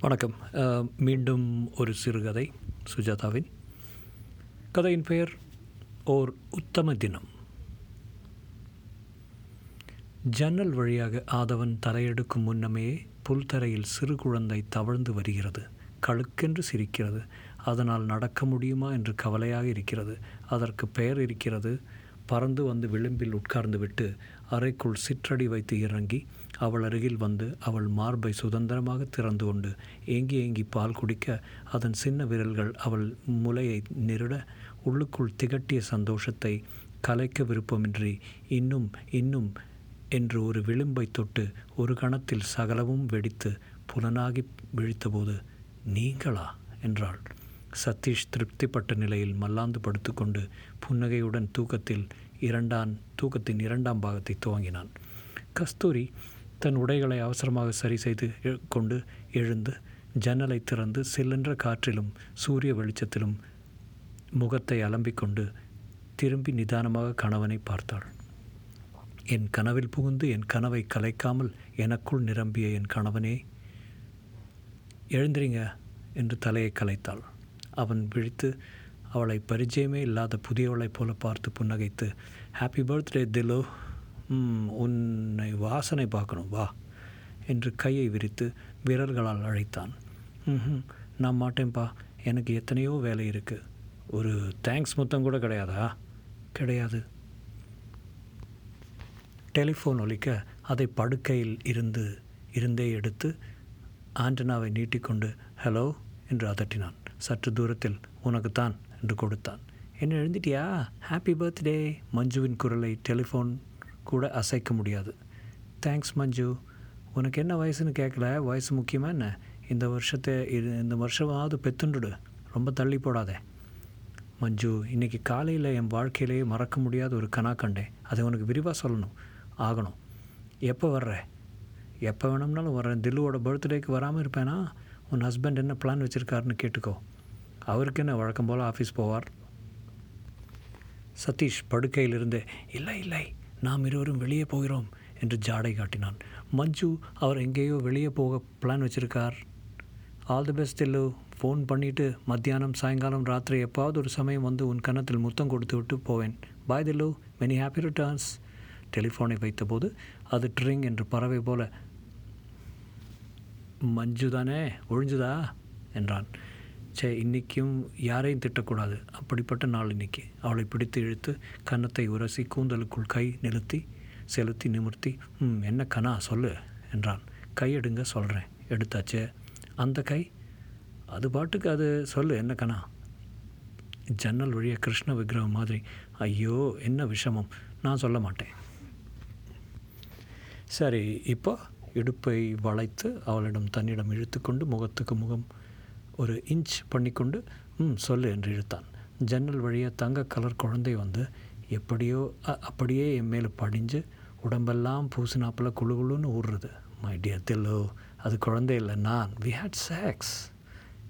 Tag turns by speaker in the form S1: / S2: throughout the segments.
S1: வணக்கம். அஹ், மீண்டும் ஒரு சிறுகதை சுஜாதாவின். கதையின் பெயர் ஓர் உத்தம தினம். ஜன்னல் வழியாக ஆதவன் தலையெடுக்கும் முன்னமே புல்தரையில் சிறு குழந்தை தவழ்ந்து வருகிறது. கழுக்கென்று சிரிக்கிறது. அதனால் நடக்க முடியுமா என்று கவலையாக இருக்கிறது. அதற்கு பெயர் இருக்கிறது பறந்து வந்து விளிம்பில் உட்கார்ந்து விட்டு அறைக்குள் சிற்றடி வைத்து இறங்கி அவள் அருகில் வந்து அவள் மார்பை சுதந்திரமாக திறந்து கொண்டு ஏங்கி ஏங்கி பால் குடிக்க அதன் சின்ன விரல்கள் அவள் முலையை நெருட உள்ளுக்குள் திகட்டிய சந்தோஷத்தை கலைக்க விருப்பமின்றி இன்னும் இன்னும் என்று ஒரு விளிம்பை தொட்டு ஒரு கணத்தில் சகலமும் வெடித்து புலனாகி விழித்தபோது நீங்களா? என்றாள். சதீஷ் திருப்திப்பட்ட நிலையில் மல்லாந்து படுத்துக்கொண்டு புன்னகையுடன் தூக்கத்தில் இரண்டாம் தூக்கத்தின் இரண்டாம் பாகத்தை துவங்கினான். கஸ்தூரி தன் உடைகளை அவசரமாக சரி செய்து கொண்டு எழுந்து ஜன்னலை திறந்து சில்லென்ற காற்றிலும் சூரிய வெளிச்சத்திலும் முகத்தை அலம்பிக்கொண்டு திரும்பி நிதானமாக கணவனை பார்த்தாள். என் கனவில் புகுந்து என் கனவை கலைக்காமல் எனக்குள் நிரம்பிய என் கணவனே எழுந்திரிங்க என்று தலையை கலைத்தாள். அவன் விழித்து அவளை பரிச்சயமே இல்லாத புதியவளைப் போல பார்த்து புன்னகைத்து ஹாப்பி பர்த்டே திலோ உன்னை வாசனை பார்க்கணும் வா என்று கையை விரித்து விரல்களால் அழைத்தான். ம் நான் மாட்டேன்ப்பா எனக்கு எத்தனையோ வேலை இருக்குது ஒரு தேங்க்ஸ் மொத்தம் கூட கிடையாதா? கிடையாது. டெலிஃபோன் ஒலிக்க அதை படுக்கையில் இருந்து இருந்தே எடுத்து ஆண்டனாவை நீட்டிக்கொண்டு ஹலோ என்று அதட்டினான். சற்று தூரத்தில் உனக்குத்தான் என்று கொடுத்தான். என்ன எழுந்திட்டியா? ஹாப்பி பர்த்டே மஞ்சுவின் குரலை டெலிஃபோன் கூட அசைக்க முடியாது. தேங்க்ஸ் மஞ்சு. உனக்கு என்ன வயசுன்னு கேட்கல வயசு முக்கியமாக என்ன? இந்த வருஷத்தை இது- இந்த வருஷமாவது பெத்துண்டுடு. ரொம்ப தள்ளி போடாதே. மஞ்சு இன்றைக்கி காலையில் என் வாழ்க்கையிலேயே மறக்க முடியாத ஒரு கனா கண்டேன் அதை உனக்கு விரிவாக சொல்லணும். ஆகணும். எப்போ வர்ற? எப்போ வேணும்னாலும் வர்றேன். தில்லுவோட பர்த்டேக்கு வராமல் இருப்பேனா? உன் ஹஸ்பண்ட் என்ன பிளான் வச்சுருக்காருன்னு கேட்டுக்கோ. அவருக்கு என்ன வழக்கம் போல் ஆஃபீஸ் போவார்? சதீஷ் படுக்கையிலிருந்து இல்லை இல்லை நாம் இருவரும் வெளியே போகிறோம் என்று ஜாடை காட்டினான். மஞ்சு அவர் எங்கேயோ வெளியே போக பிளான் வச்சுருக்கார். ஆல் தி பெஸ்ட் இல்லு ஃபோன் பண்ணிவிட்டு மத்தியானம் சாயங்காலம் ராத்திரி எப்பாவது ஒரு சமயம் வந்து உன் கன்னத்தில் முத்தம் கொடுத்து விட்டு போவேன். Bye Dillu. Many happy returns டெலிஃபோனை வைத்தபோது அது ட்ரிங் என்று பறவை போல மஞ்சு தானே ஒழிஞ்சுதா? என்றான். சே இன்றைக்கும் யாரையும் திட்டக்கூடாது. அப்படிப்பட்ட நாள் இன்றைக்கி அவளை பிடித்து இழுத்து கன்னத்தை உரசி கூந்தலுக்குள் கை நிறுத்தி செலுத்தி நிமிர்த்தி ம் என்ன கனா? சொல்லு என்றான். கை எடுங்க சொல்கிறேன் எடுத்தாச்சே. அந்த கை? அது பாட்டுக்கு அது சொல்லு என்ன கனா? ஜன்னல் வழியாக கிருஷ்ண விக்கிரகம் மாதிரி. ஐயோ என்ன விஷமம். நான் சொல்ல மாட்டேன். சரி இப்போ? இடுப்பை வளைத்து அவளிடம் தன்னிடம் இழுத்துக்கொண்டு முகத்துக்கு முகம் ஒரு இன்ச் பண்ணிக்கொண்டு ம் சொல்லு என்று இழுத்தான். ஜன்னல் வழியாக தங்க கலர் குழந்தை வந்து எப்படியோ அ- அப்படியே என் மேலே படிஞ்சு உடம்பெல்லாம் பூசினாப்பில் குளு குளுன்னு ஊடுறது மை டியர் தில்லோ அது குழந்தை இல்லை நான். வி ஹேட் சேக்ஸ்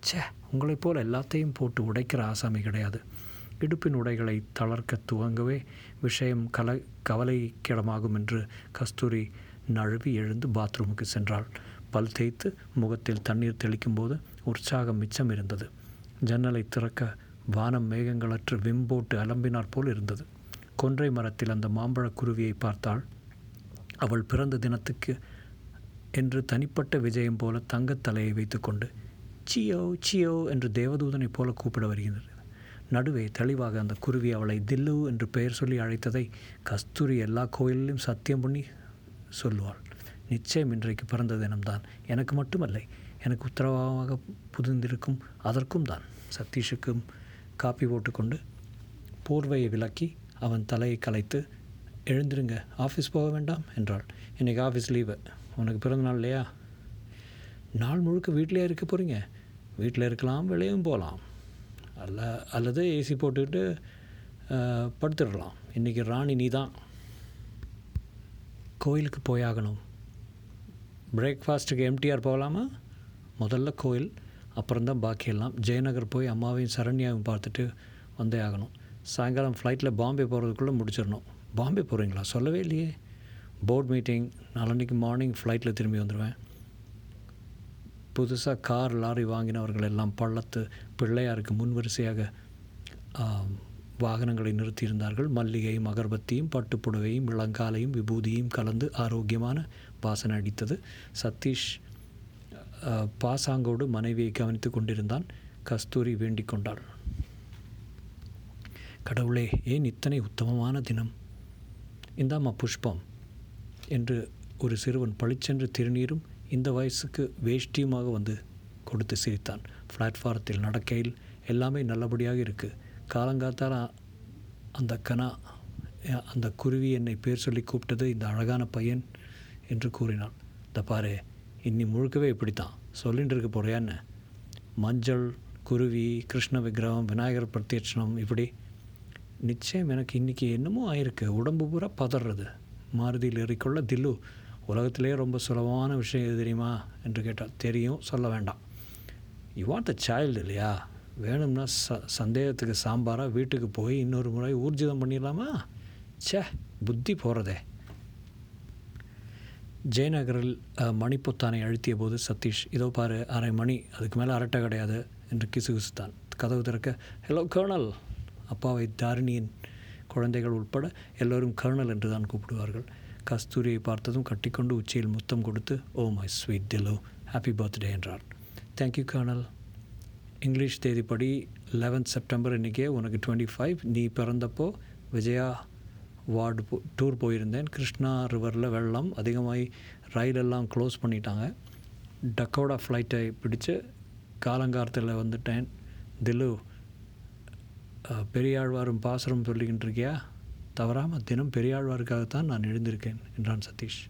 S1: ச்சே உங்களைப் போல் எல்லாத்தையும் போட்டு உடைக்கிற ஆசாமி கிடையாது. இடுப்பின் உடைகளை தளர்க்க துவங்கவே விஷயம் கல கவலைக்கிடமாகும் என்று கஸ்தூரி நழுவி எழுந்து பாத்ரூமுக்கு சென்றாள். பல் தேய்த்து முகத்தில் தண்ணீர் தெளிக்கும்போது உற்சாகம் மிச்சம் இருந்தது. ஜன்னலை திறக்க வானம் மேகங்களற்று விம்போட்டு அலம்பினார் போல் இருந்தது. கொன்றை மரத்தில் அந்த மாம்பழக் குருவியை பார்த்தாள். அவள் பிறந்த தினத்துக்கு என்று தனிப்பட்ட விஜயம் போல தங்கத் தலையை வைத்துக்கொண்டு சியோ சியோ என்று தேவதூதனைப் போல கூப்பிட வருகின்றது. நடுவே தெளிவாக அந்த குருவி அவளை தில்லு என்று பெயர் சொல்லி அழைத்ததை கஸ்தூரி எல்லா கோயிலிலும் சத்தியம் பண்ணி சொல்லுவாள். நிச்சயம் இன்றைக்கு பிறந்த தினம்தான். எனக்கு மட்டுமல்ல எனக்கு உத்தரவாதமாக புதிந்திருக்கும் அதற்கும் தான். சதீஷுக்கும் காப்பி போட்டுக்கொண்டு போர்வையை விலக்கி அவன் தலையை கலைத்து எழுந்திருங்க ஆஃபீஸ் போக வேண்டாம் என்றாள். இன்றைக்கி ஆஃபீஸ் லீவு. உனக்கு பிறந்த நாள் இல்லையா? நாள் முழுக்க வீட்டிலே இருக்க போகிறீங்க வீட்டில் இருக்கலாம் வெளியும் போகலாம். அல்ல அல்லது ஏசி போட்டுக்கிட்டு படுத்துடலாம். இன்றைக்கி ராணி நீ தான் கோயிலுக்கு போயாகணும். பிரேக்ஃபாஸ்ட்டுக்கு எம்டிஆர் போகலாமா? முதல்ல கோயில் அப்புறம்தான் பாக்கியெல்லாம் ஜெயநகர் போய் அம்மாவையும் சரண்யாவையும் பார்த்துட்டு வந்தே ஆகணும். சாயங்காலம் ஃப்ளைட்டில் பாம்பே போகிறதுக்குள்ளே முடிச்சிடணும். பாம்பே போகிறீங்களா சொல்லவே இல்லையே. போர்ட் மீட்டிங் நாளன்னைக்கு மார்னிங் ஃப்ளைட்டில் திரும்பி வந்துடுவேன் புதுசாக கார் லாரி வாங்கினவர்கள் எல்லாம் பள்ளத்து பிள்ளையாருக்கு முன்வரிசையாக வாகனங்களை நிறுத்தியிருந்தார்கள். மல்லிகையும் அகர்பத்தியும் பட்டுப்புடவையும் இளங்காலையும் விபூதியும் கலந்து ஆரோக்கியமான வாசனை அடித்தது. சதீஷ் பாசாங்கோடு மனைவியை கவனித்து கொண்டிருந்தான். கஸ்தூரி வேண்டிக் கொண்டாள். கடவுளே ஏன் இத்தனை உத்தமமான தினம்? இந்தாம்மா புஷ்பம் என்று ஒரு சிறுவன் பளிச்சென்று திருநீரும் இந்த வயசுக்கு வேஷ்டியுமாக வந்து கொடுத்து சிரித்தான். பிளாட்ஃபாரத்தில் நடக்கையில் எல்லாமே நல்லபடியாக இருக்குது காலங்காத்தால் அந்த கனா அந்த குருவி என்னை பேர் சொல்லி கூப்பிட்டது இந்த அழகான பையன் என்று கூறினான். இந்த பாரு இன்னி முழுக்கவே இப்படித்தான். சொல்லிகிட்டு இருக்க போறியான்னு மஞ்சள் குருவி கிருஷ்ண விக்கிரகம் விநாயகர் பிரத்யட்சணம் இப்படி. நிச்சயம் எனக்கு இன்றைக்கி என்னமோ ஆயிருக்கு. உடம்பு பூரா பதறது. மாருதியில் ஏறிக்கொள்ள தில்லு உலகத்திலே ரொம்ப சுலபமான விஷயம் எது தெரியுமா? என்று கேட்டால் தெரியும். சொல்ல வேண்டாம். யூ வாண்ட் த சைல்டு இல்லையா? வேணும்னா ச சந்தேகத்துக்கு சாம்பாராக வீட்டுக்கு போய் இன்னொரு முறை ஊர்ஜிதம் பண்ணிடலாமா? ச்சே புத்தி போகிறதே ஜெயநகரில் மணிப்பொத்தானை அழுத்திய போது சதீஷ் இதோ பாரு அரை மணி அதுக்கு மேலே அரட்டை கிடையாது என்று கிசுகிசுத்தான். கதவு திறக்க ஹலோ கர்னல் அப்பாவை தாரிணியின் குழந்தைகள் உட்பட எல்லோரும் கர்னல் என்று தான் கூப்பிடுவார்கள். கஸ்தூரியை பார்த்ததும் கட்டிக்கொண்டு உச்சியில் முத்தம் கொடுத்து ஓ my sweet Tilo happy birthday என்றார். தேங்க்யூ கர்னல் இங்கிலீஷ் தேதிப்படி 11th செப்டம்பர் இன்றைக்கே உனக்கு டுவெண்ட்டி ஃபைவ் நீ பிறந்தப்போ விஜயா வார்டு போ டூர் போயிருந்தேன். கிருஷ்ணா ரிவரில் வெள்ளம் அதிகமாகி ரயிலெல்லாம் க்ளோஸ் பண்ணிட்டாங்க. டக்கோடா ஃப்ளைட்டை பிடிச்சு காலங்காலத்தில் வந்துட்டேன். தில்லு பெரியாழ்வாரும் பாசரம் சொல்லிக்கிட்டு இருக்கியா? தவறாமல் தினம் பெரியாழ்வாருக்காகத்தான் நான் எழுந்திருக்கேன் என்றான் சதீஷ்.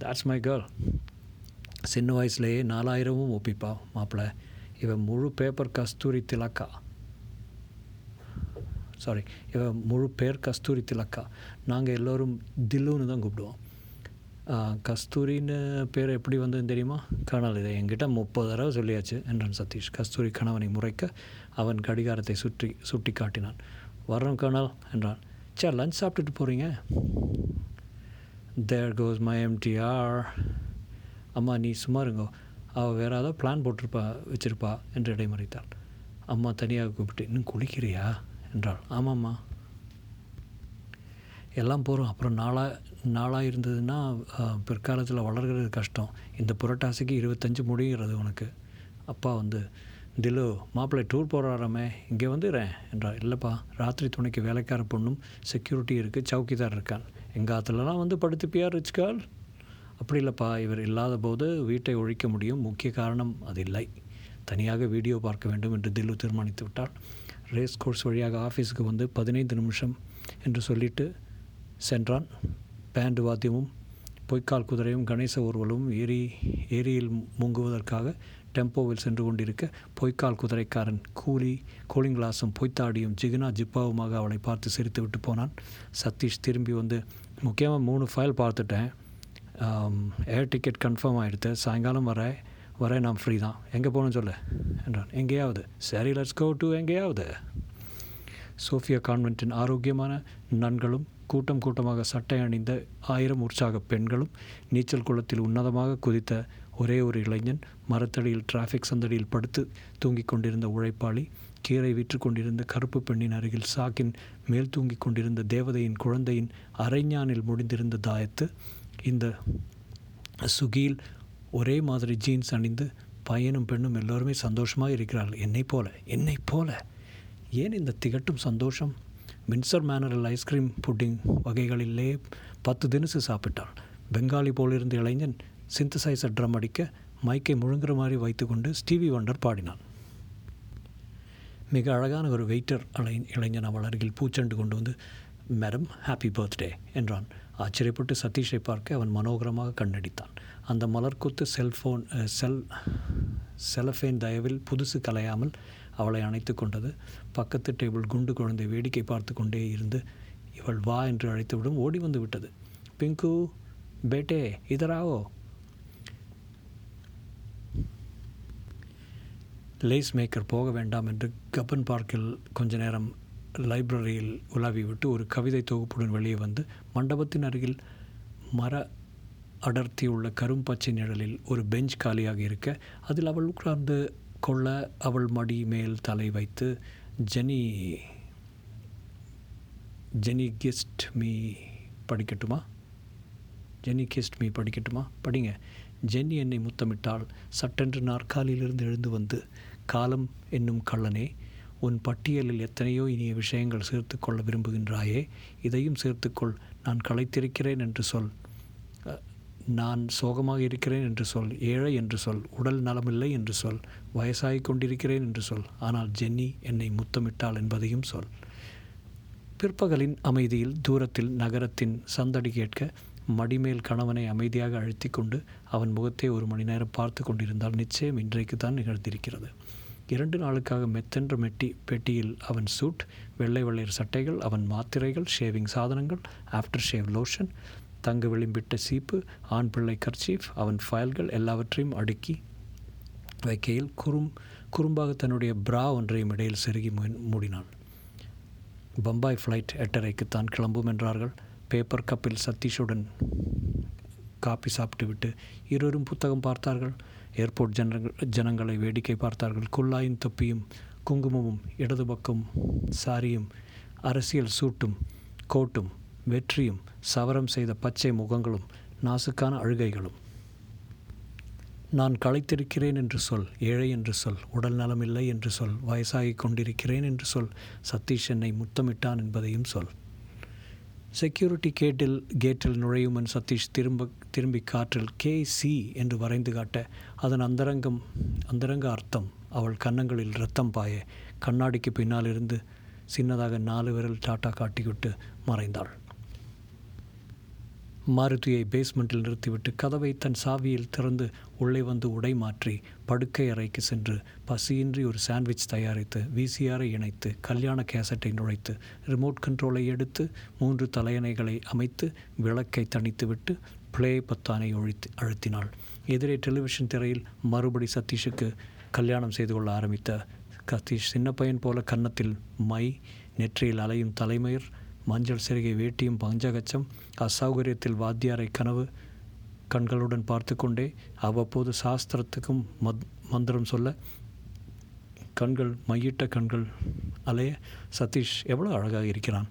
S1: தாட்ஸ் மை கேர்ள் சின்ன வயசுலேயே நாலாயிரமும் ஒப்பிப்பா மாப்பிள்ளை இவன் முழு பேப்பர் கஸ்தூரி திலக்கா. சாரி இவன் முழு பேர் கஸ்தூரி திலக்கா. நாங்கள் எல்லோரும் தில்லுன்னு தான் கூப்பிடுவோம். கஸ்தூரின்னு பேர் எப்படி வந்ததுன்னு தெரியுமா? கர்னல் இதை என்கிட்ட முப்பது தடவை சொல்லியாச்சு என்றான் சதீஷ். கஸ்தூரி கணவனை முறைக்க அவன் கடிகாரத்தை சுற்றி சுட்டி காட்டினான். வர்றோம் கர்னல் என்றான். சார் லஞ்ச் சாப்பிட்டுட்டு போகிறீங்க தேர் கோஸ் மை எம்டிஆர் அம்மா நீ சும்மா இருங்கோ. அவள் வேறு ஏதாவது பிளான் போட்டிருப்பா வச்சிருப்பா என்று இடைமறித்தாள். அம்மா தனியாக கூப்பிட்டு இன்னும் குளிக்கிறியா? என்றாள். ஆமாம்மா. எல்லாம் போகிறோம் அப்புறம் நாளாக நாளாக இருந்ததுன்னா பிற்காலத்தில் வளர்கிறது கஷ்டம். இந்த புரட்டாசிக்கு இருபத்தஞ்சு முடிகிறது உனக்கு. அப்பா வந்து திலு மாப்பிள்ளை டூர் போகிறாராமே இங்கே வந்துடுறேன் என்றார். இல்லைப்பா. ராத்திரி துணைக்கு வேலைக்கார பொண்ணும் செக்யூரிட்டி இருக்குது சவுக்கிதார் இருக்கான் எங்கள் ஆற்றுலலாம் வந்து படுத்துப்பியார் ரிச்கால்? அப்படி இல்லைப்பா இவர் இல்லாத போது வீட்டை ஒழிக்க முடியும். முக்கிய காரணம் அது இல்லை தனியாக வீடியோ பார்க்க வேண்டும் என்று தில்லு தீர்மானித்து விட்டார். ரேஸ் கோர்ஸ் வழியாக ஆஃபீஸுக்கு வந்து பதினைந்து நிமிஷம் என்று சொல்லிட்டு சென்றான். பேண்டு வாத்தியமும் பொய்க்கால் குதிரையும் கணேச ஊர்வலும் ஏரி ஏரியில் மூங்குவதற்காக டெம்போவில் சென்று கொண்டிருக்க பொய்க்கால் குதிரைக்காரன் கூலி கூலிங் கிளாஸும் பொய்த்தாடியும் ஜிகினா ஜிப்பாவுமாக அவளை பார்த்து சிரித்து விட்டு போனான். சதீஷ் திரும்பி வந்து முக்கியமாக மூணு ஃபைல் பார்த்துட்டேன். ஏர் டிக்கெட் கன்ஃபார்ம் ஆகிடுது சாயங்காலம் வர வர நான் ஃப்ரீ தான். எங்கே போகணும்னு சொல்லு என்றான். எங்கேயாவது. சரி லெட்ஸ் கோ டு எங்கேயாவது. சோஃபியா கான்வென்ட்டின் ஆரோக்கியமான நன்களும் கூட்டம் கூட்டமாக சட்டை அணிந்த ஆயிரம் உற்சாக பெண்களும் நீச்சல் குளத்தில் உன்னதமாக குதித்த ஒரே ஒரு இளைஞன் மரத்தடியில் டிராஃபிக் சந்தடியில் படுத்து தூங்கிக் கொண்டிருந்த உழைப்பாளி கீரை விற்று கொண்டிருந்த கருப்பு பெண்ணின் அருகில் சாக்கின் மேல் தூங்கிக் கொண்டிருந்த தேவதையின் குழந்தையின் அரைஞானில் முடிந்திருந்த தாயத்து இந்த சுகியில் ஒரே மாதிரி ஜீன்ஸ் அணிந்து பையனும் பெண்ணும் எல்லோருமே சந்தோஷமாக இருக்கிறார்கள் என்னை போல என்னைப் போல. ஏன் இந்த திகட்டும் சந்தோஷம்? மின்சர் மேனரில் ஐஸ்கிரீம் புட்டிங் வகைகளிலே பத்து தினசு சாப்பிட்டாள். பெங்காலி போலிருந்த இளைஞன் சிந்தசைசர் ட்ரம் அடிக்க மைக்கை முழுங்குற மாதிரி வைத்துக்கொண்டு ஸ்டீவி வண்டர் பாடினான். மிக அழகான ஒரு வெயிட்டர் அலை இளைஞன் அவள் அருகில் பூச்செண்டு கொண்டு வந்து மேடம் ஹாப்பி பர்த்டே என்றான். ஆச்சரியப்பட்டு சதீஷை பார்க்க அவன் மனோகரமாக கண்ணடித்தான். அந்த மலர்கொத்து செல்ஃபோன் செல் செலஃபேன் தயவில் புதுசு கலையாமல் அவளை அணைத்து கொண்டது. பக்கத்து டேபிள் குண்டு குழந்தை வேடிக்கை பார்த்து கொண்டே இருந்து இவள் வா என்று அழைத்துவிடும் ஓடி வந்து விட்டது. பிங்கு பேட்டே இதராவோ? லேஸ் மேக்கர் போக வேண்டாம் என்று கப்பன் பார்க்கில் கொஞ்ச நேரம் லைப்ரரியில் உலாவிவிட்டு ஒரு கவிதை தொகுப்புடன் வெளியே வந்து மண்டபத்தின் அருகில் மர அடர்த்தியுள்ள கரும்பச்சை நிழலில் ஒரு பெஞ்ச் காலியாக இருக்க அதில் அவள் உட்கார்ந்து கொள்ள அவள் மடி மேல் தலை வைத்து ஜெனி ஜெனி கெஸ்ட் மீ படிக்கட்டுமா? ஜெனி கெஸ்ட் மீ படிக்கட்டுமா? படிங்க ஜென்னி என்னை முத்தமிட்டால் சட்டென்று நாற்காலியிலிருந்து எழுந்து வந்து காலம் என்னும் கள்ளனே உன் பட்டியலில் எத்தனையோ இனிய விஷயங்கள் சேர்த்து கொள்ள விரும்புகின்றாயே இதையும் சேர்த்துக்கொள். நான் களைத்திருக்கிறேன் என்று சொல். நான் சோகமாக இருக்கிறேன் என்று சொல். ஏழை என்று சொல். உடல் நலமில்லை என்று சொல். வயசாகி கொண்டிருக்கிறேன் என்று சொல். ஆனால் ஜென்னி என்னை முத்தமிட்டாள் என்பதையும் சொல். பிற்பகலின் அமைதியில் தூரத்தில் நகரத்தின் சந்தடி கேட்க மடிமேல் கணவனை அமைதியாக அழுத்தி கொண்டு அவன் முகத்தை ஒரு மணி நேரம் பார்த்து கொண்டிருந்தால் நிச்சயம் இன்றைக்கு தான் நிகழ்ந்திருக்கிறது. இரண்டு நாளுக்காக மெத்தென்ற மெட்டி பெட்டியில் அவன் சூட் வெள்ளை வெள்ளையர் சட்டைகள் அவன் மாத்திரைகள் ஷேவிங் சாதனங்கள் ஆஃப்டர் ஷேவ் லோஷன் தங்க விளிம்பிட்ட சீப்பு ஆண் பிள்ளை கர்ச்சீஃப் அவன் ஃபைல்கள் எல்லாவற்றையும் அடுக்கி வைக்கையில் குறும் குறும்பாக தன்னுடைய பிரா ஒன்றையும் இடையில் செருகி மூடினாள். பம்பாய் ஃப்ளைட் எட்டரைக்கு தான் கிளம்பும் என்றார்கள். பேப்பர் கப்பில் சதீஷுடன் காப்பி சாப்பிட்டுவிட்டு இருவரும் புத்தகம் பார்த்தார்கள். ஏர்போர்ட் ஜனங்கள் ஜனங்களை வேடிக்கை பார்த்தார்கள். குல்லாயும் தொப்பியும் குங்குமமும் இடது பக்கம் சாரியும் அரசியல் சூட்டும் கோட்டும் வெற்றியும் சவரம் செய்த பச்சை முகங்களும் நாசுக்கான அழுகைகளும். நான் களைத்திருக்கிறேன் என்று சொல் ஏழை என்று சொல் உடல் நலமில்லை என்று சொல் வயசாகி கொண்டிருக்கிறேன் என்று சொல் சதீஷ் என்னை முத்தமிட்டான் என்பதையும் சொல். செக்யூரிட்டி கேட்டில் கேட்டில் நுழையும் சதீஷ் திரும்ப திரும்பி காற்றில் கே சி என்று வரைந்து காட்ட அதன் அந்தரங்கம் அந்தரங்க அர்த்தம் அவள் கன்னங்களில் ரத்தம் பாய கண்ணாடிக்கு பின்னால் இருந்து சின்னதாக நாலு விரல் டாட்டா காட்டிவிட்டு மறைந்தாள். மாருதியை பேஸ்மெண்ட்டில் நிறுத்திவிட்டு கதவை தன் சாவியில் திறந்து உள்ளே வந்து உடை மாற்றி படுக்கை அறைக்கு சென்று பசியின்றி ஒரு சாண்ட்விச் தயாரித்து விசிஆரை இணைத்து கல்யாண கேசட்டை நுழைத்து ரிமோட் கண்ட்ரோலை எடுத்து மூன்று தலையணைகளை அமைத்து விளக்கை தணித்துவிட்டு பிளே பத்தானை ஒழித்து அழுத்தினாள். எதிரே டெலிவிஷன் திரையில் மறுபடி சதீஷுக்கு கல்யாணம் செய்து கொள்ள ஆரம்பித்த சதீஷ் சின்ன பையன் போல கன்னத்தில் மை நெற்றியில் அலையும் தலைமயிர் மஞ்சள் சிறுகை வேட்டியும் பஞ்சகச்சம் அசௌகரியத்தில் வாத்தியாரை கனவு கண்களுடன் பார்த்து கொண்டே அவ்வப்போது சாஸ்திரத்துக்கும் மத் மந்திரம் சொல்ல கண்கள் மையிட்ட கண்கள் அலைய சதீஷ் எவ்வளோ அழகாக இருக்கிறான்.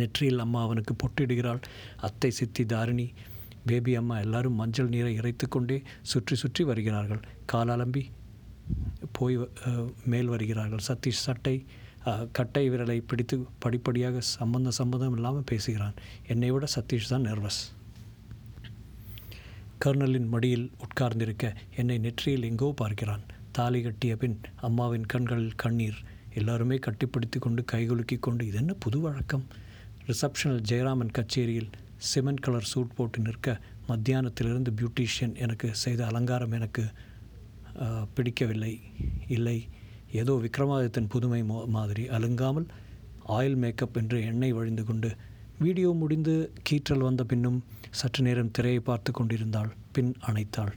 S1: நெற்றியில் அம்மா அவனுக்கு பொட்டிடுகிறாள். அத்தை சித்தி தாரிணி பேபி அம்மா எல்லாரும் மஞ்சள் நீரை இறைத்து கொண்டே சுற்றி சுற்றி வருகிறார்கள். காலாலம்பி போய் மேல் வருகிறார்கள். சதீஷ் சட்டை கட்டை விரலை பிடித்து படிப்படியாக சம்பந்த சம்பந்தம் இல்லாமல் பேசுகிறான். என்னை விட சதீஷ் தான் நர்வஸ் கர்னலின் மடியில் உட்கார்ந்திருக்க என்னை நெற்றியில் எங்கோ பார்க்கிறான். தாலி கட்டிய பின் அம்மாவின் கண்களில் கண்ணீர். எல்லாருமே கட்டிப்பிடித்து கொண்டு கைகுலுக்கி கொண்டு இதென்ன புது வழக்கம்? ரிசப்ஷனில் ஜெயராமன் கச்சேரியில் சிமெண்ட் கலர் சூட் போட்டு நிற்க மத்தியானத்திலிருந்து பியூட்டிஷியன் எனக்கு செய்த அலங்காரம் எனக்கு பிடிக்கவில்லை. இல்லை. ஏதோ விக்ரமாதித்தன் புதுமை மாதிரி அலுங்காமல் ஆயில் மேக்கப் என்று எண்ணெய் வழிந்து கொண்டு வீடியோ முடிந்து கீற்றல் வந்த பின்னும் சற்று நேரம் திரையை பார்த்து கொண்டிருந்தாள். பின் அணைத்தாள்.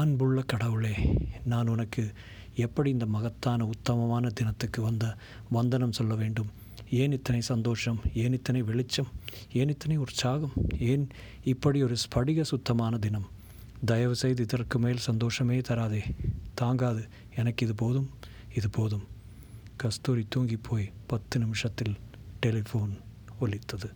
S1: அன்புள்ள கடவுளே நான் உனக்கு எப்படி இந்த மகத்தான உத்தமமான தினத்துக்கு வந்த வந்தனம் சொல்ல வேண்டும்? ஏன் இத்தனை சந்தோஷம்? ஏன் இத்தனை வெளிச்சம்? ஏன் இத்தனை உற்சாகம்? ஏன் இப்படி ஒரு ஸ்படிக சுத்தமான தினம்? தயவுசெய்து இதற்கு மேல் சந்தோஷமே தராதே. தாங்காது. எனக்கு இது போதும். இது போதும். கஸ்தூரி தூங்கி போய் பத்து நிமிஷத்தில் டெலிஃபோன் ஒலித்தது.